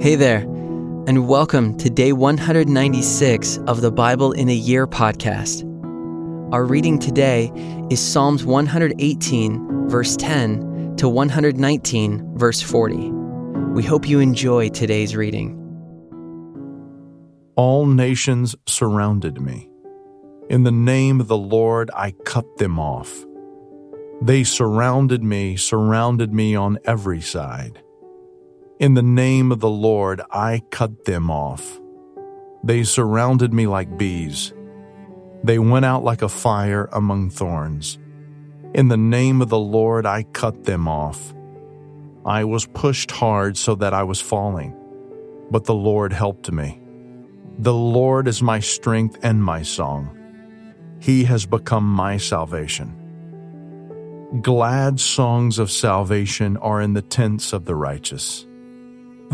Hey there, and welcome to day 196 of the Bible in a Year podcast. Our reading today is Psalms 118, verse 10 to 119, verse 40. We hope you enjoy today's reading. All nations surrounded me. In the name of the Lord, I cut them off. They surrounded me, surrounded me on every side. In the name of the Lord, I cut them off. They surrounded me like bees. They went out like a fire among thorns. In the name of the Lord, I cut them off. I was pushed hard so that I was falling, but the Lord helped me. The Lord is my strength and my song. He has become my salvation. Glad songs of salvation are in the tents of the righteous.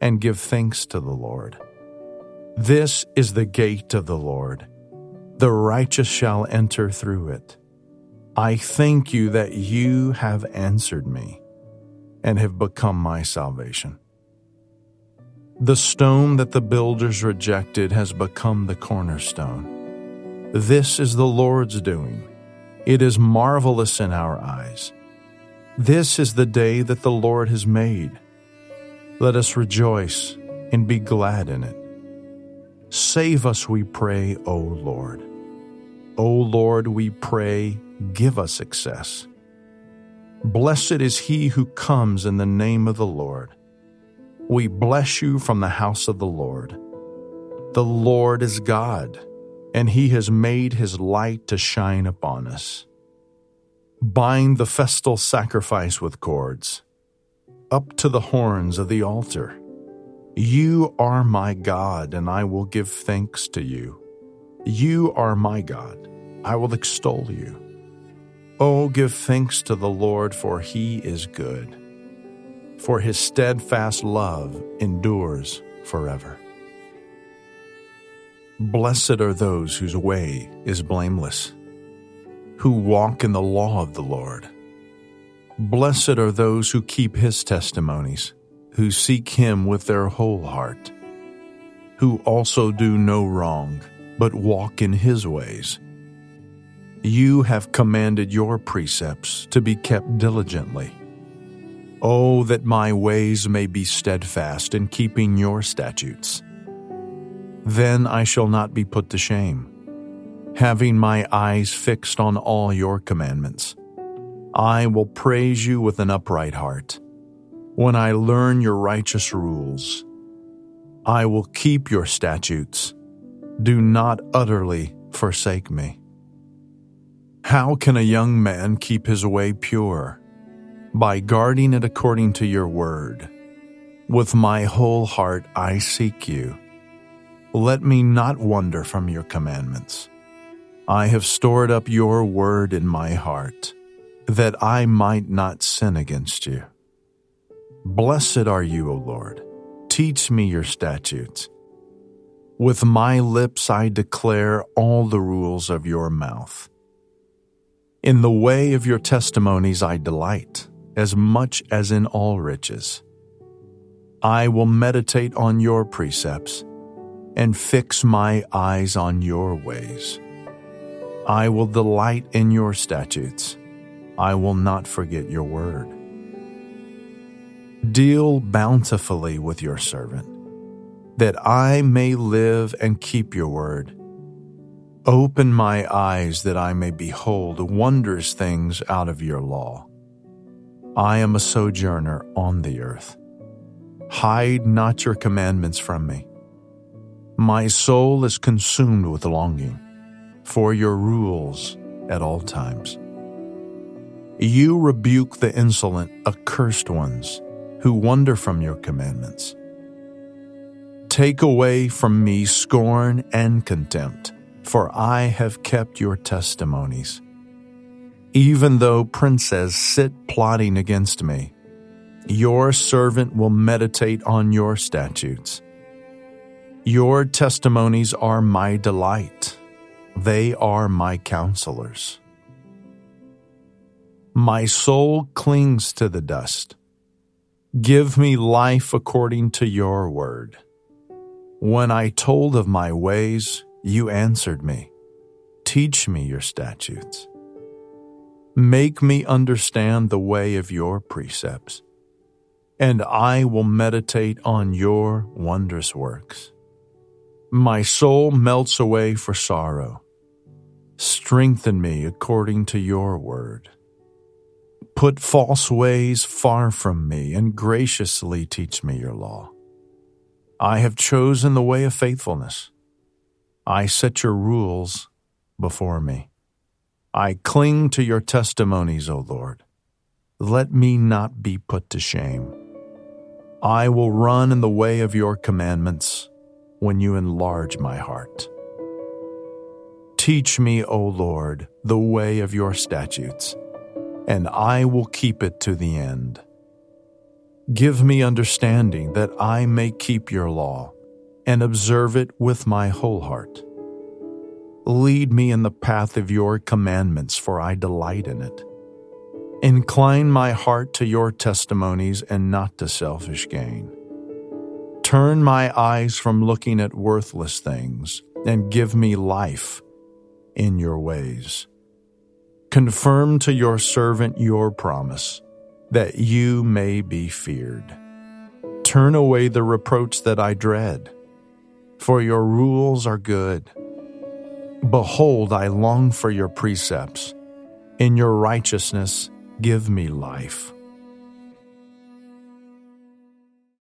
and give thanks to the Lord. This is the gate of the Lord. The righteous shall enter through it. I thank you that you have answered me and have become my salvation. The stone that the builders rejected has become the cornerstone. This is the Lord's doing. It is marvelous in our eyes. This is the day that the Lord has made let us rejoice and be glad in it. Save us, we pray, O Lord. O Lord, we pray, give us success. Blessed is he who comes in the name of the Lord. We bless you from the house of the Lord. The Lord is God, and he has made his light to shine upon us. Bind the festal sacrifice with cords up to the horns of the altar. You are my God, and I will give thanks to you. You are my God, I will extol you. Oh, give thanks to the Lord, for he is good, for his steadfast love endures forever. Blessed are those whose way is blameless, who walk in the law of the Lord. Blessed are those who keep his testimonies, who seek him with their whole heart, who also do no wrong, but walk in his ways. You have commanded your precepts to be kept diligently. Oh, that my ways may be steadfast in keeping your statutes. Then I shall not be put to shame, having my eyes fixed on all your commandments. I will praise you with an upright heart. When I learn your righteous rules, I will keep your statutes. Do not utterly forsake me. How can a young man keep his way pure? By guarding it according to your word. With my whole heart I seek you. Let me not wander from your commandments. I have stored up your word in my heart that I might not sin against you. Blessed are you, O Lord. Teach me your statutes. With my lips I declare all the rules of your mouth. In the way of your testimonies I delight, as much as in all riches. I will meditate on your precepts and fix my eyes on your ways. I will delight in your statutes I will not forget your word. Deal bountifully with your servant, that I may live and keep your word. Open my eyes that I may behold wondrous things out of your law. I am a sojourner on the earth. Hide not your commandments from me. My soul is consumed with longing for your rules at all times. You rebuke the insolent, accursed ones who wander from your commandments. Take away from me scorn and contempt, for I have kept your testimonies. Even though princes sit plotting against me, your servant will meditate on your statutes. Your testimonies are my delight, they are my counselors. My soul clings to the dust. Give me life according to your word. When I told of my ways, you answered me. Teach me your statutes. Make me understand the way of your precepts, and I will meditate on your wondrous works. My soul melts away for sorrow. Strengthen me according to your word. Put false ways far from me and graciously teach me your law. I have chosen the way of faithfulness. I set your rules before me. I cling to your testimonies, O Lord. Let me not be put to shame. I will run in the way of your commandments when you enlarge my heart. Teach me, O Lord, the way of your statutes, and I will keep it to the end. Give me understanding that I may keep your law and observe it with my whole heart. Lead me in the path of your commandments, for I delight in it. Incline my heart to your testimonies and not to selfish gain. Turn my eyes from looking at worthless things and give me life in your ways. Confirm to your servant your promise that you may be feared. Turn away the reproach that I dread, for your rules are good. Behold, I long for your precepts. In your righteousness, give me life.